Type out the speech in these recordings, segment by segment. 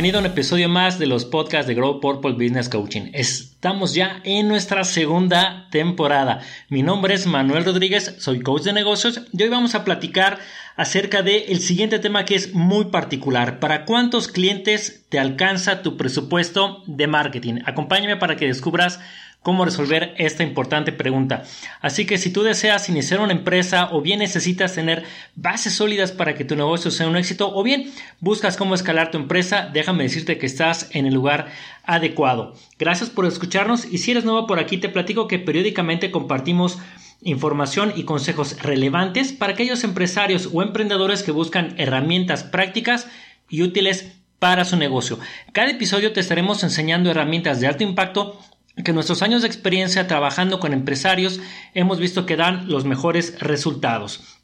Bienvenido a un episodio más de los podcasts de Grow Purple Business Coaching. Estamos ya en nuestra segunda temporada. Mi nombre es Manuel Rodríguez, soy coach de negocios y hoy vamos a platicar acerca del el siguiente tema que es muy particular. ¿Para cuántos clientes te alcanza tu presupuesto de marketing? Acompáñame para que descubras cómo resolver esta importante pregunta. Así que si tú deseas iniciar una empresa o bien necesitas tener bases sólidas para que tu negocio sea un éxito o bien buscas cómo escalar tu empresa, déjame decirte que estás en el lugar adecuado. Gracias por escucharnos y si eres nuevo por aquí te platico que periódicamente compartimos información y consejos relevantes para aquellos empresarios o emprendedores que buscan herramientas prácticas y útiles para su negocio. Cada episodio te estaremos enseñando herramientas de alto impacto que nuestros años de experiencia trabajando con empresarios hemos visto que dan los mejores resultados.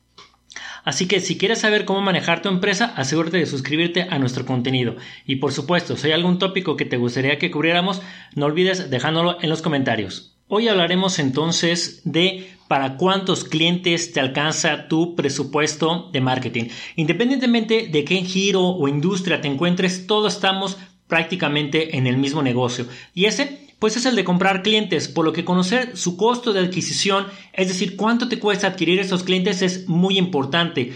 Así que si quieres saber cómo manejar tu empresa, asegúrate de suscribirte a nuestro contenido. Y por supuesto, si hay algún tópico que te gustaría que cubriéramos, no olvides dejándolo en los comentarios. Hoy hablaremos entonces de para cuántos clientes te alcanza tu presupuesto de marketing. Independientemente de qué giro o industria te encuentres, todos estamos prácticamente en el mismo negocio. Y ese pues es el de comprar clientes, por lo que conocer su costo de adquisición, es decir, cuánto te cuesta adquirir esos clientes es muy importante.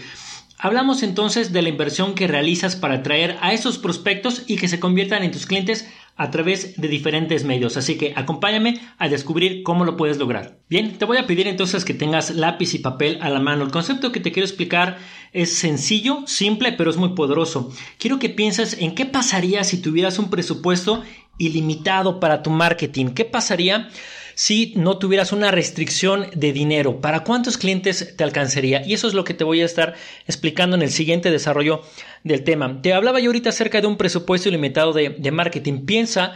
Hablamos entonces de la inversión que realizas para atraer a esos prospectos y que se conviertan en tus clientes a través de diferentes medios. Así que acompáñame a descubrir cómo lo puedes lograr. Bien, te voy a pedir entonces que tengas lápiz y papel a la mano. El concepto que te quiero explicar es sencillo, simple, pero es muy poderoso. Quiero que pienses en qué pasaría si tuvieras un presupuesto ilimitado para tu marketing. ¿Qué pasaría si no tuvieras una restricción de dinero? ¿Para cuántos clientes te alcanzaría? Y eso es lo que te voy a estar explicando en el siguiente desarrollo del tema. Te hablaba yo ahorita acerca de un presupuesto ilimitado de, marketing. Piensa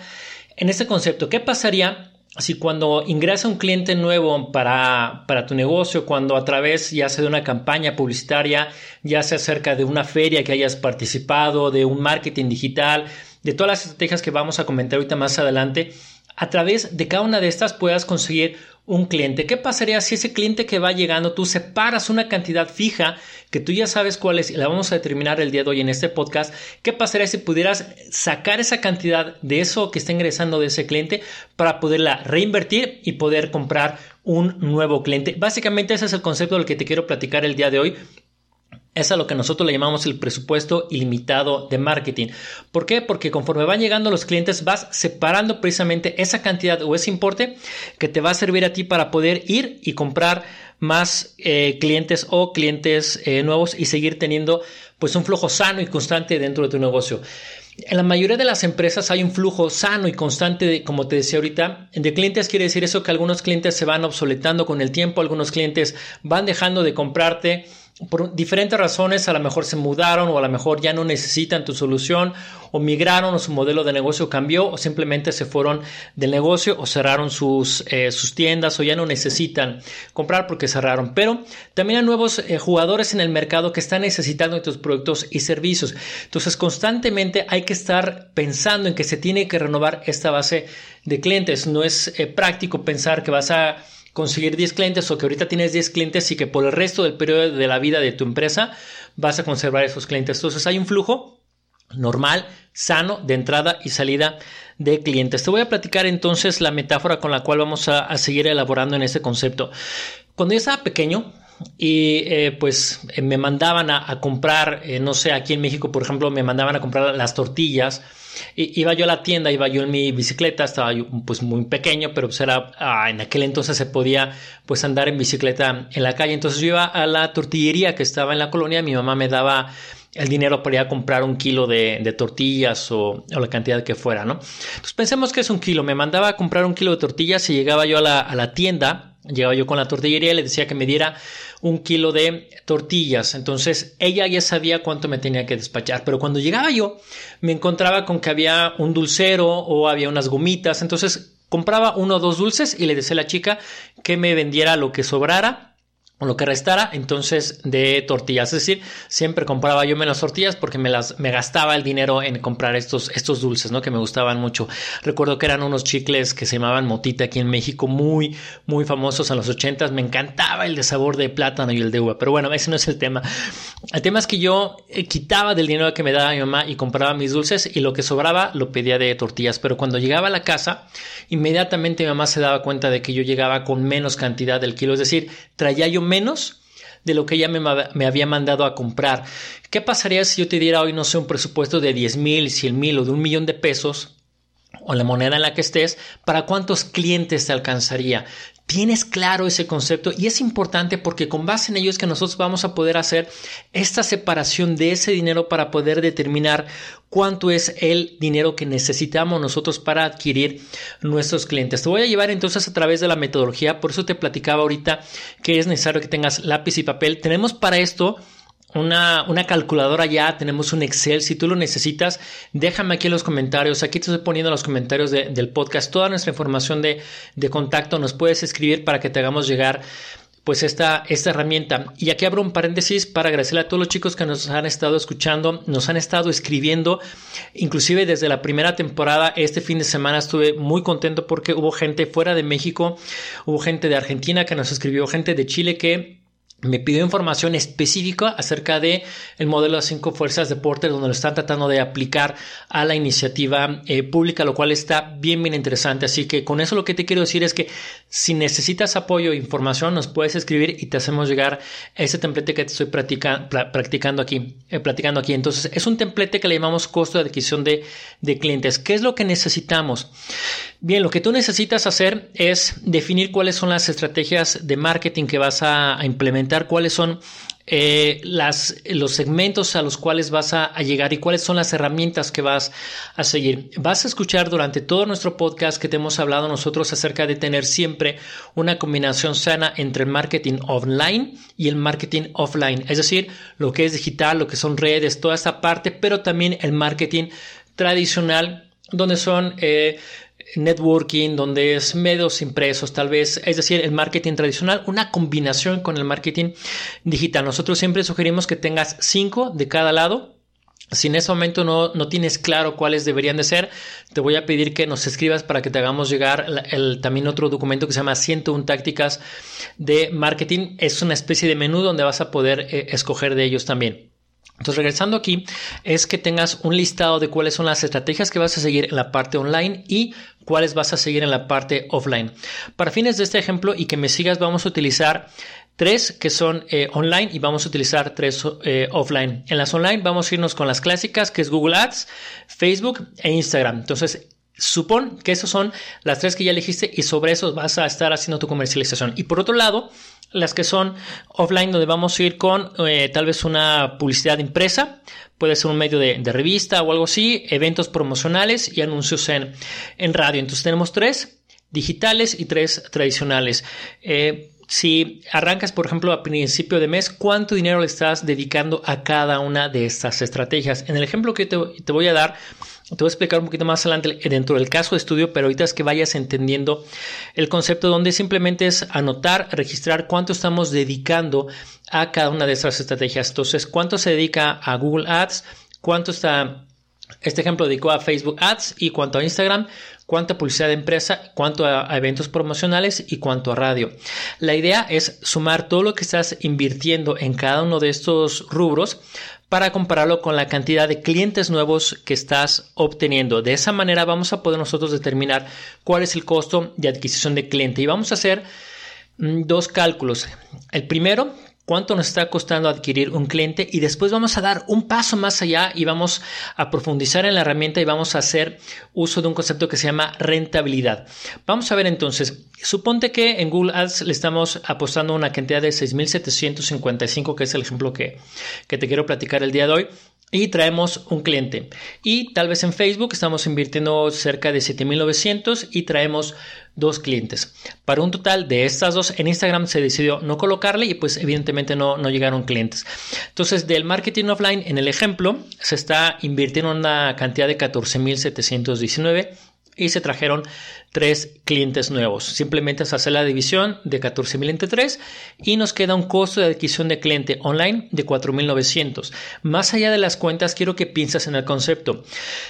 en este concepto. ¿Qué pasaría si cuando ingresa un cliente nuevo para, para, tu negocio, cuando a través ya sea de una campaña publicitaria, ya sea acerca de una feria que hayas participado, de un marketing digital, de todas las estrategias que vamos a comentar ahorita más adelante, a través de cada una de estas puedas conseguir un cliente. ¿Qué pasaría si ese cliente que va llegando tú separas una cantidad fija que tú ya sabes cuál es y la vamos a determinar el día de hoy en este podcast? ¿Qué pasaría si pudieras sacar esa cantidad de eso que está ingresando de ese cliente para poderla reinvertir y poder comprar un nuevo cliente? Básicamente ese es el concepto del que te quiero platicar el día de hoy es a lo que nosotros le llamamos el presupuesto ilimitado de marketing. ¿Por qué? Porque conforme van llegando los clientes vas separando precisamente esa cantidad o ese importe que te va a servir a ti para poder ir y comprar más eh, clientes o clientes eh, nuevos y seguir teniendo pues un flujo sano y constante dentro de tu negocio. En la mayoría de las empresas hay un flujo sano y constante, de, como te decía ahorita, de clientes. Quiere decir eso que algunos clientes se van obsoletando con el tiempo, algunos clientes van dejando de comprarte por diferentes razones a lo mejor se mudaron o a lo mejor ya no necesitan tu solución o migraron o su modelo de negocio cambió o simplemente se fueron del negocio o cerraron sus, eh, sus tiendas o ya no necesitan comprar porque cerraron. Pero también hay nuevos eh, jugadores en el mercado que están necesitando tus productos y servicios. Entonces constantemente hay que estar pensando en que se tiene que renovar esta base de clientes. No es eh, práctico pensar que vas a conseguir 10 clientes o que ahorita tienes 10 clientes y que por el resto del periodo de la vida de tu empresa vas a conservar esos clientes. Entonces hay un flujo normal, sano de entrada y salida de clientes. Te voy a platicar entonces la metáfora con la cual vamos a, seguir elaborando en este concepto. Cuando yo estaba pequeño, y eh, pues eh, me mandaban a, comprar, eh, no sé, aquí en México, por ejemplo, me mandaban a comprar las tortillas iba yo a la tienda, iba yo en mi bicicleta, estaba yo pues muy pequeño, pero pues era, ah, en aquel entonces se podía pues andar en bicicleta en la calle. Entonces yo iba a la tortillería que estaba en la colonia, mi mamá me daba el dinero para ir a comprar un kilo de, tortillas o, la cantidad que fuera, ¿no? Entonces pensemos que es un kilo, me mandaba a comprar un kilo de tortillas y llegaba yo a la, a la tienda Llegaba yo con la tortillería y le decía que me diera un kilo de tortillas. Entonces ella ya sabía cuánto me tenía que despachar. Pero cuando llegaba yo, me encontraba con que había un dulcero o había unas gomitas. Entonces compraba uno o dos dulces y le decía a la chica que me vendiera lo que sobrara o lo que restara entonces de tortillas. Es decir, siempre compraba yo menos tortillas porque me las me gastaba el dinero en comprar estos, estos dulces, ¿no? Que me gustaban mucho. Recuerdo que eran unos chicles que se llamaban Motita aquí en México, muy, muy famosos en los ochentas. Me encantaba el de sabor de plátano y el de uva. Pero bueno, ese no es el tema. El tema es que yo eh, quitaba del dinero que me daba mi mamá y compraba mis dulces y lo que sobraba lo pedía de tortillas. Pero cuando llegaba a la casa, inmediatamente mi mamá se daba cuenta de que yo llegaba con menos cantidad del kilo. Es decir, traía yo menos de lo que ella me, había mandado a comprar. ¿Qué pasaría si yo te diera hoy, no sé, un presupuesto de 10 mil, 100 mil o de un millón de pesos? o la moneda en la que estés, para cuántos clientes te alcanzaría. Tienes claro ese concepto y es importante porque con base en ello es que nosotros vamos a poder hacer esta separación de ese dinero para poder determinar cuánto es el dinero que necesitamos nosotros para adquirir nuestros clientes. Te voy a llevar entonces a través de la metodología, por eso te platicaba ahorita que es necesario que tengas lápiz y papel. Tenemos para esto una, una, calculadora ya, tenemos un Excel. Si tú lo necesitas, déjame aquí en los comentarios. Aquí te estoy poniendo en los comentarios del podcast toda nuestra información de, de, contacto. Nos puedes escribir para que te hagamos llegar pues esta, esta herramienta. Y aquí abro un paréntesis para agradecerle a todos los chicos que nos han estado escuchando, nos han estado escribiendo, inclusive desde la primera temporada, este fin de semana estuve muy contento porque hubo gente fuera de México, hubo gente de Argentina que nos escribió, gente de Chile que me pidió información específica acerca de el modelo de cinco fuerzas de Porter donde lo están tratando de aplicar a la iniciativa eh, pública lo cual está bien bien interesante. Así que con eso lo que te quiero decir es que si necesitas apoyo e información nos puedes escribir y te hacemos llegar ese templete que te estoy practicando aquí eh, platicando aquí. Entonces es un templete que le llamamos costo de adquisición de, de clientes. ¿qué es lo que necesitamos? Bien, lo que tú necesitas hacer es definir cuáles son las estrategias de marketing que vas a, implementar, cuáles son eh, las, los segmentos a los cuales vas a, llegar y cuáles son las herramientas que vas a seguir. Vas a escuchar durante todo nuestro podcast que te hemos hablado nosotros acerca de tener siempre una combinación sana entre el marketing online y el marketing offline, es decir, lo que es digital, lo que son redes, toda esta parte, pero también el marketing tradicional donde son eh, networking, donde es medios impresos, tal vez, es decir, el marketing tradicional, una combinación con el marketing digital. Nosotros siempre sugerimos que tengas cinco de cada lado. Si en ese momento no, no tienes claro cuáles deberían de ser, te voy a pedir que nos escribas para que te hagamos llegar el, también otro documento que se llama 101 tácticas de marketing. Es una especie de menú donde vas a poder eh, escoger de ellos también. Entonces, regresando aquí, es que tengas un listado de cuáles son las estrategias que vas a seguir en la parte online y cuáles vas a seguir en la parte offline. Para fines de este ejemplo y que me sigas, vamos a utilizar tres que son eh, online y vamos a utilizar tres eh, offline. En las online vamos a irnos con las clásicas, que es Google Ads, Facebook e Instagram. Entonces, Supón que esas son las tres que ya elegiste y sobre eso vas a estar haciendo tu comercialización. Y por otro lado, las que son offline, donde vamos a ir con eh, tal vez una publicidad impresa, puede ser un medio de, revista o algo así, eventos promocionales y anuncios en, en radio. Entonces tenemos tres digitales y tres tradicionales. Eh, si arrancas, por ejemplo, a principio de mes, ¿cuánto dinero le estás dedicando a cada una de estas estrategias? En el ejemplo que te, te voy a dar, te voy a explicar un poquito más adelante dentro del caso de estudio, pero ahorita es que vayas entendiendo el concepto donde simplemente es anotar, registrar cuánto estamos dedicando a cada una de estas estrategias. Entonces, cuánto se dedica a Google Ads, cuánto está, este ejemplo dedicó a Facebook Ads y cuánto a Instagram, cuánta publicidad de empresa, cuánto a, eventos promocionales y cuánto a radio. La idea es sumar todo lo que estás invirtiendo en cada uno de estos rubros para compararlo con la cantidad de clientes nuevos que estás obteniendo. De esa manera vamos a poder nosotros determinar cuál es el costo de adquisición de cliente y vamos a hacer mm, dos cálculos. El primero, cuánto nos está costando adquirir un cliente y después vamos a dar un paso más allá y vamos a profundizar en la herramienta y vamos a hacer uso de un concepto que se llama rentabilidad. Vamos a ver entonces, suponte que en Google Ads le estamos apostando una cantidad de 6.755, que es el ejemplo que, que te quiero platicar el día de hoy y traemos un cliente. Y tal vez en Facebook estamos invirtiendo cerca de 7.900 y traemos dos clientes. Para un total de estas dos, en Instagram se decidió no colocarle y pues evidentemente no, no llegaron clientes. Entonces del marketing offline, en el ejemplo, se está invirtiendo una cantidad de 14.719 y se trajeron tres clientes nuevos. Simplemente es hacer la división de 14.000 entre 3 y nos queda un costo de adquisición de cliente online de 4.900. Más allá de las cuentas, quiero que pienses en el concepto.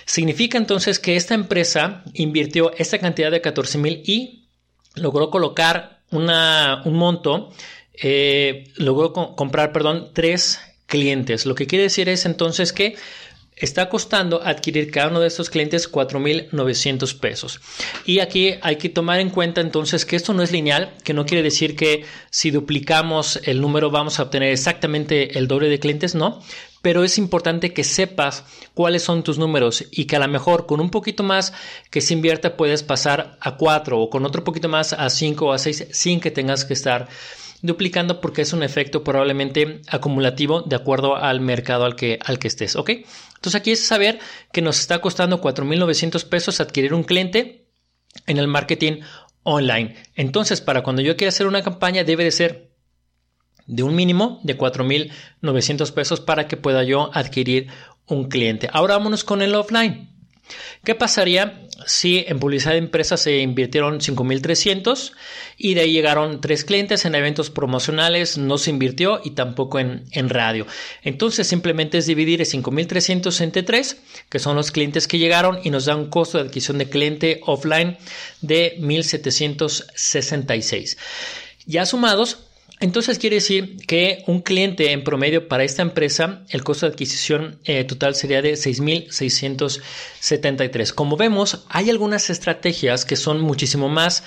Significa entonces que esta empresa invirtió esta cantidad de 14.000 y logró colocar una, un monto, eh, logró comprar, perdón, tres clientes. Lo que quiere decir es entonces que está costando adquirir cada uno de estos clientes 4.900 pesos. Y aquí hay que tomar en cuenta entonces que esto no es lineal, que no quiere decir que si duplicamos el número vamos a obtener exactamente el doble de clientes, no. Pero es importante que sepas cuáles son tus números y que a lo mejor con un poquito más que se invierta puedes pasar a 4 o con otro poquito más a 5 o a 6 sin que tengas que estar duplicando porque es un efecto probablemente acumulativo de acuerdo al mercado al que, al que estés, ¿ok? Entonces aquí es saber que nos está costando 4.900 pesos adquirir un cliente en el marketing online. Entonces, para cuando yo quiera hacer una campaña debe de ser de un mínimo de 4.900 pesos para que pueda yo adquirir un cliente. Ahora vámonos con el offline. ¿Qué pasaría si en publicidad de empresa se invirtieron 5.300 y de ahí llegaron tres clientes en eventos promocionales, no se invirtió y tampoco en, en radio? Entonces simplemente es dividir 5.300 entre 3, que son los clientes que llegaron y nos da un costo de adquisición de cliente offline de 1.766. Ya sumados, entonces quiere decir que un cliente en promedio para esta empresa, el costo de adquisición eh, total sería de 6.673. Como vemos, hay algunas estrategias que son muchísimo más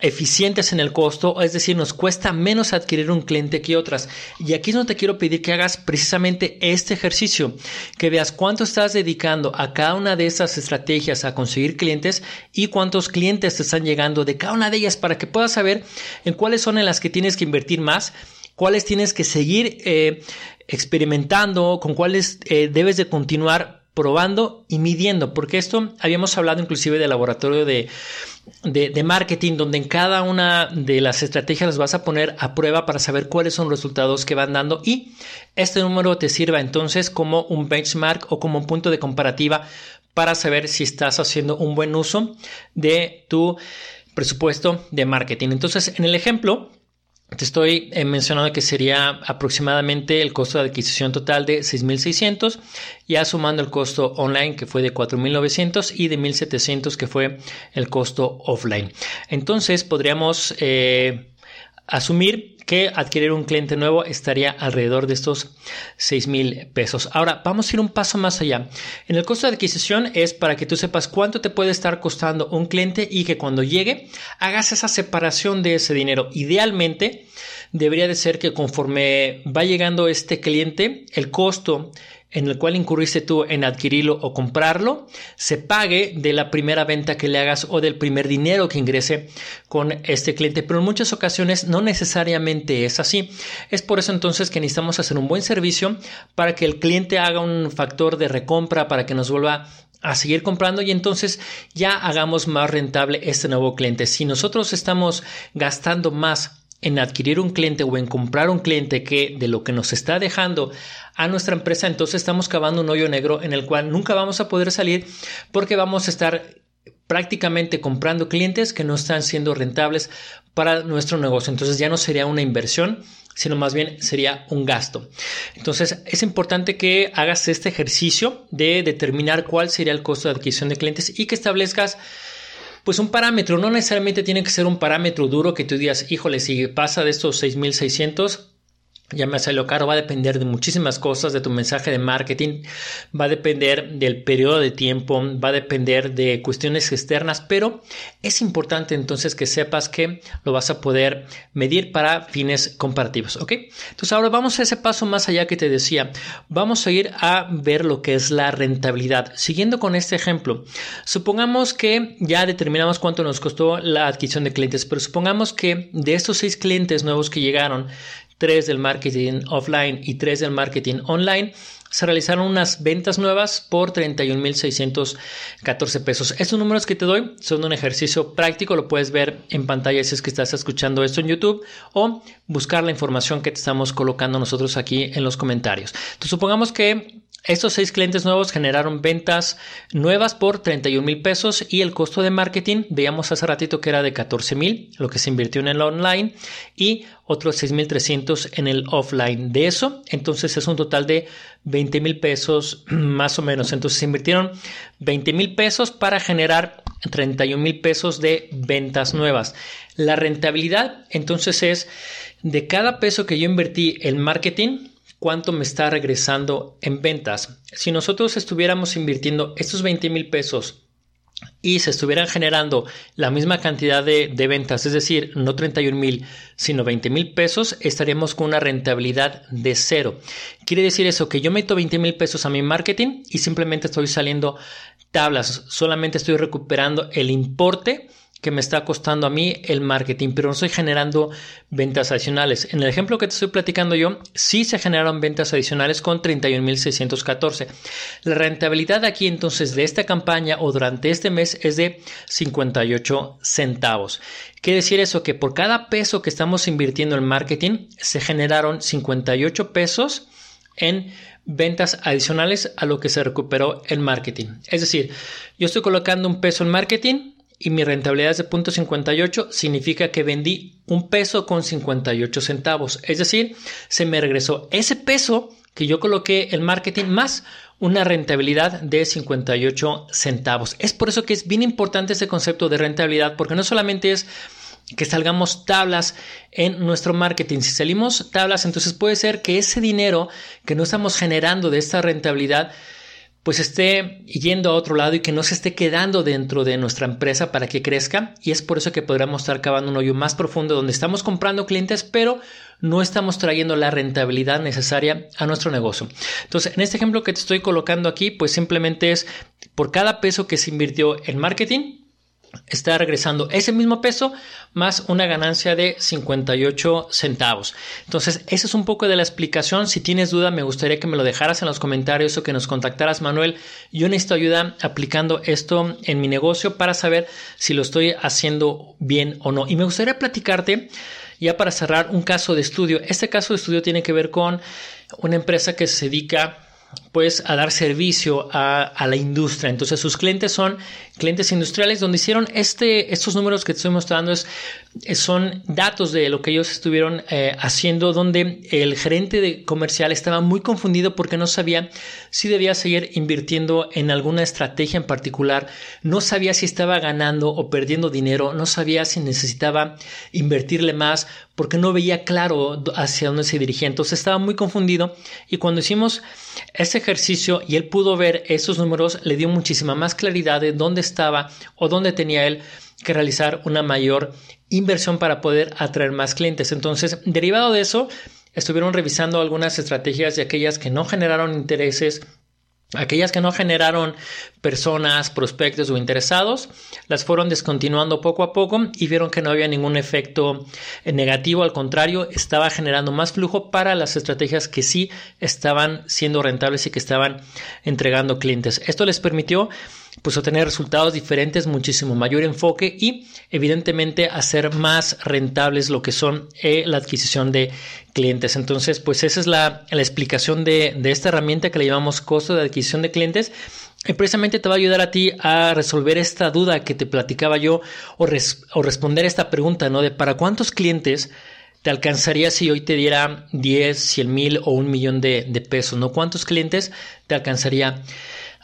eficientes en el costo, es decir, nos cuesta menos adquirir un cliente que otras. Y aquí no te quiero pedir que hagas precisamente este ejercicio, que veas cuánto estás dedicando a cada una de esas estrategias a conseguir clientes y cuántos clientes te están llegando de cada una de ellas para que puedas saber en cuáles son en las que tienes que invertir más, cuáles tienes que seguir eh, experimentando, con cuáles eh, debes de continuar probando y midiendo, porque esto habíamos hablado inclusive del laboratorio de, de, marketing, donde en cada una de las estrategias las vas a poner a prueba para saber cuáles son los resultados que van dando y este número te sirva entonces como un benchmark o como un punto de comparativa para saber si estás haciendo un buen uso de tu presupuesto de marketing. Entonces, en el ejemplo, te estoy eh, mencionando que sería aproximadamente el costo de adquisición total de 6.600, ya sumando el costo online que fue de 4.900 y de 1.700 que fue el costo offline. Entonces podríamos eh, asumir que adquirir un cliente nuevo estaría alrededor de estos 6 mil pesos. Ahora, vamos a ir un paso más allá. En el costo de adquisición es para que tú sepas cuánto te puede estar costando un cliente y que cuando llegue hagas esa separación de ese dinero. Idealmente, debería de ser que conforme va llegando este cliente, el costo en el cual incurriste tú en adquirirlo o comprarlo, se pague de la primera venta que le hagas o del primer dinero que ingrese con este cliente. Pero en muchas ocasiones no necesariamente es así. Es por eso entonces que necesitamos hacer un buen servicio para que el cliente haga un factor de recompra, para que nos vuelva a seguir comprando y entonces ya hagamos más rentable este nuevo cliente. Si nosotros estamos gastando más en adquirir un cliente o en comprar un cliente que de lo que nos está dejando a nuestra empresa, entonces estamos cavando un hoyo negro en el cual nunca vamos a poder salir porque vamos a estar prácticamente comprando clientes que no están siendo rentables para nuestro negocio. Entonces ya no sería una inversión, sino más bien sería un gasto. Entonces es importante que hagas este ejercicio de determinar cuál sería el costo de adquisición de clientes y que establezcas pues un parámetro, no necesariamente tiene que ser un parámetro duro que tú digas, híjole, si pasa de estos 6600, me salió caro, va a depender de muchísimas cosas, de tu mensaje de marketing, va a depender del periodo de tiempo, va a depender de cuestiones externas, pero es importante entonces que sepas que lo vas a poder medir para fines comparativos, ¿ok? Entonces ahora vamos a ese paso más allá que te decía, vamos a ir a ver lo que es la rentabilidad. Siguiendo con este ejemplo, supongamos que ya determinamos cuánto nos costó la adquisición de clientes, pero supongamos que de estos seis clientes nuevos que llegaron, 3 del marketing offline y 3 del marketing online, se realizaron unas ventas nuevas por 31.614 pesos. Estos números que te doy son un ejercicio práctico, lo puedes ver en pantalla si es que estás escuchando esto en YouTube o buscar la información que te estamos colocando nosotros aquí en los comentarios. Entonces, supongamos que Estos seis clientes nuevos generaron ventas nuevas por 31 mil pesos y el costo de marketing, veíamos hace ratito que era de 14 mil, lo que se invirtió en el online y otros 6.300 en el offline. De eso, entonces es un total de 20 mil pesos más o menos. Entonces se invirtieron 20 mil pesos para generar 31 mil pesos de ventas nuevas. La rentabilidad entonces es de cada peso que yo invertí en marketing, cuánto me está regresando en ventas. Si nosotros estuviéramos invirtiendo estos 20 mil pesos y se estuvieran generando la misma cantidad de, ventas, es decir, no 31 mil, sino 20 mil pesos, estaríamos con una rentabilidad de cero. Quiere decir eso, que yo meto 20 mil pesos a mi marketing y simplemente estoy saliendo tablas, solamente estoy recuperando el importe que me está costando a mí el marketing, pero no estoy generando ventas adicionales. En el ejemplo que te estoy platicando yo, sí se generaron ventas adicionales con 31.614. La rentabilidad aquí entonces de esta campaña o durante este mes es de 58 centavos. Quiere decir eso que por cada peso que estamos invirtiendo en marketing se generaron 58 pesos en ventas adicionales a lo que se recuperó en marketing. Es decir, yo estoy colocando un peso en marketing, y mi rentabilidad es de 0.58 significa que vendí un peso con 58 centavos. Es decir, se me regresó ese peso que yo coloqué en marketing más una rentabilidad de 58 centavos. Es por eso que es bien importante ese concepto de rentabilidad porque no solamente es que salgamos tablas en nuestro marketing. Si salimos tablas, entonces puede ser que ese dinero que no estamos generando de esta rentabilidad pues esté yendo a otro lado y que no se esté quedando dentro de nuestra empresa para que crezca. Y es por eso que podríamos estar cavando un hoyo más profundo donde estamos comprando clientes, pero no estamos trayendo la rentabilidad necesaria a nuestro negocio. Entonces, en este ejemplo que te estoy colocando aquí, pues simplemente es por cada peso que se invirtió en marketing, está regresando ese mismo peso más una ganancia de 58 centavos. Entonces, esa es un poco de la explicación. Si tienes duda, me gustaría que me lo dejaras en los comentarios o que nos contactaras, Manuel. Yo necesito ayuda aplicando esto en mi negocio para saber si lo estoy haciendo bien o no. Y me gustaría platicarte, ya para cerrar, un caso de estudio. Este caso de estudio tiene que ver con una empresa que se dedica pues a dar servicio a, la industria. Entonces sus clientes son clientes industriales donde hicieron este, estos números que te estoy mostrando es, son datos de lo que ellos estuvieron eh, haciendo donde el gerente de comercial estaba muy confundido porque no sabía si debía seguir invirtiendo en alguna estrategia en particular, no sabía si estaba ganando o perdiendo dinero, no sabía si necesitaba invertirle más porque no veía claro hacia dónde se dirigía. Entonces estaba muy confundido y cuando hicimos ese ejercicio y él pudo ver esos números, le dio muchísima más claridad de dónde estaba o dónde tenía él que realizar una mayor inversión para poder atraer más clientes. Entonces, derivado de eso, estuvieron revisando algunas estrategias de aquellas que no generaron intereses Aquellas que no generaron personas, prospectos o interesados, las fueron descontinuando poco a poco y vieron que no había ningún efecto negativo, al contrario, estaba generando más flujo para las estrategias que sí estaban siendo rentables y que estaban entregando clientes. Esto les permitió pues obtener resultados diferentes, muchísimo mayor enfoque y evidentemente hacer más rentables lo que son eh, la adquisición de clientes. Entonces, pues esa es la, explicación de, esta herramienta que le llamamos costo de adquisición de clientes. Y precisamente te va a ayudar a ti a resolver esta duda que te platicaba yo o, o responder esta pregunta, ¿no? De para cuántos clientes te alcanzaría si hoy te diera 10, 100 mil o un millón de, de pesos, ¿no? ¿Cuántos clientes te alcanzaría?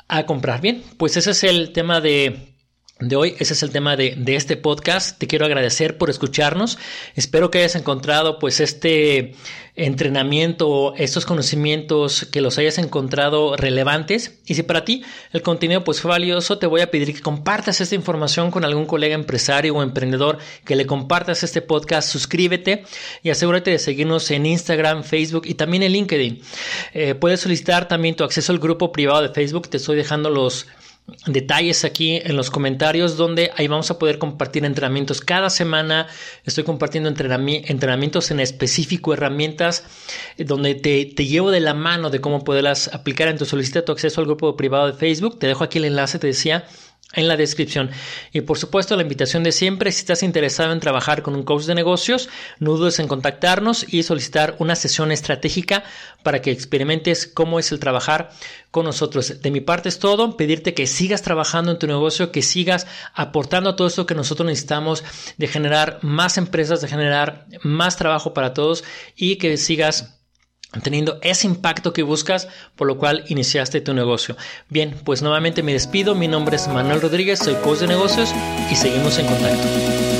A comprar. Bien, pues ese es el tema de, de hoy. Ese es el tema de, de, este podcast. Te quiero agradecer por escucharnos. Espero que hayas encontrado pues este entrenamiento, estos conocimientos que los hayas encontrado relevantes. Y si para ti el contenido pues fue valioso, te voy a pedir que compartas esta información con algún colega empresario o emprendedor, que le compartas este podcast, suscríbete y asegúrate de seguirnos en Instagram, Facebook y también en LinkedIn. Eh, puedes solicitar también tu acceso al grupo privado de Facebook. Te estoy dejando los detalles aquí en los comentarios donde ahí vamos a poder compartir entrenamientos cada semana. Estoy compartiendo entrenamientos en específico, herramientas eh, donde te, llevo de la mano de cómo poderlas aplicar. Entonces solicita tu acceso al grupo privado de Facebook. Te dejo aquí el enlace, te decía, en la descripción. Y por supuesto, la invitación de siempre, si estás interesado en trabajar con un coach de negocios, no dudes en contactarnos y solicitar una sesión estratégica para que experimentes cómo es el trabajar con nosotros. De mi parte es todo, pedirte que sigas trabajando en tu negocio, que sigas aportando todo esto que nosotros necesitamos de generar más empresas, de generar más trabajo para todos y que sigas teniendo ese impacto que buscas, por lo cual iniciaste tu negocio. Bien, pues nuevamente me despido, mi nombre es Manuel Rodríguez, soy coach de negocios y seguimos en contacto.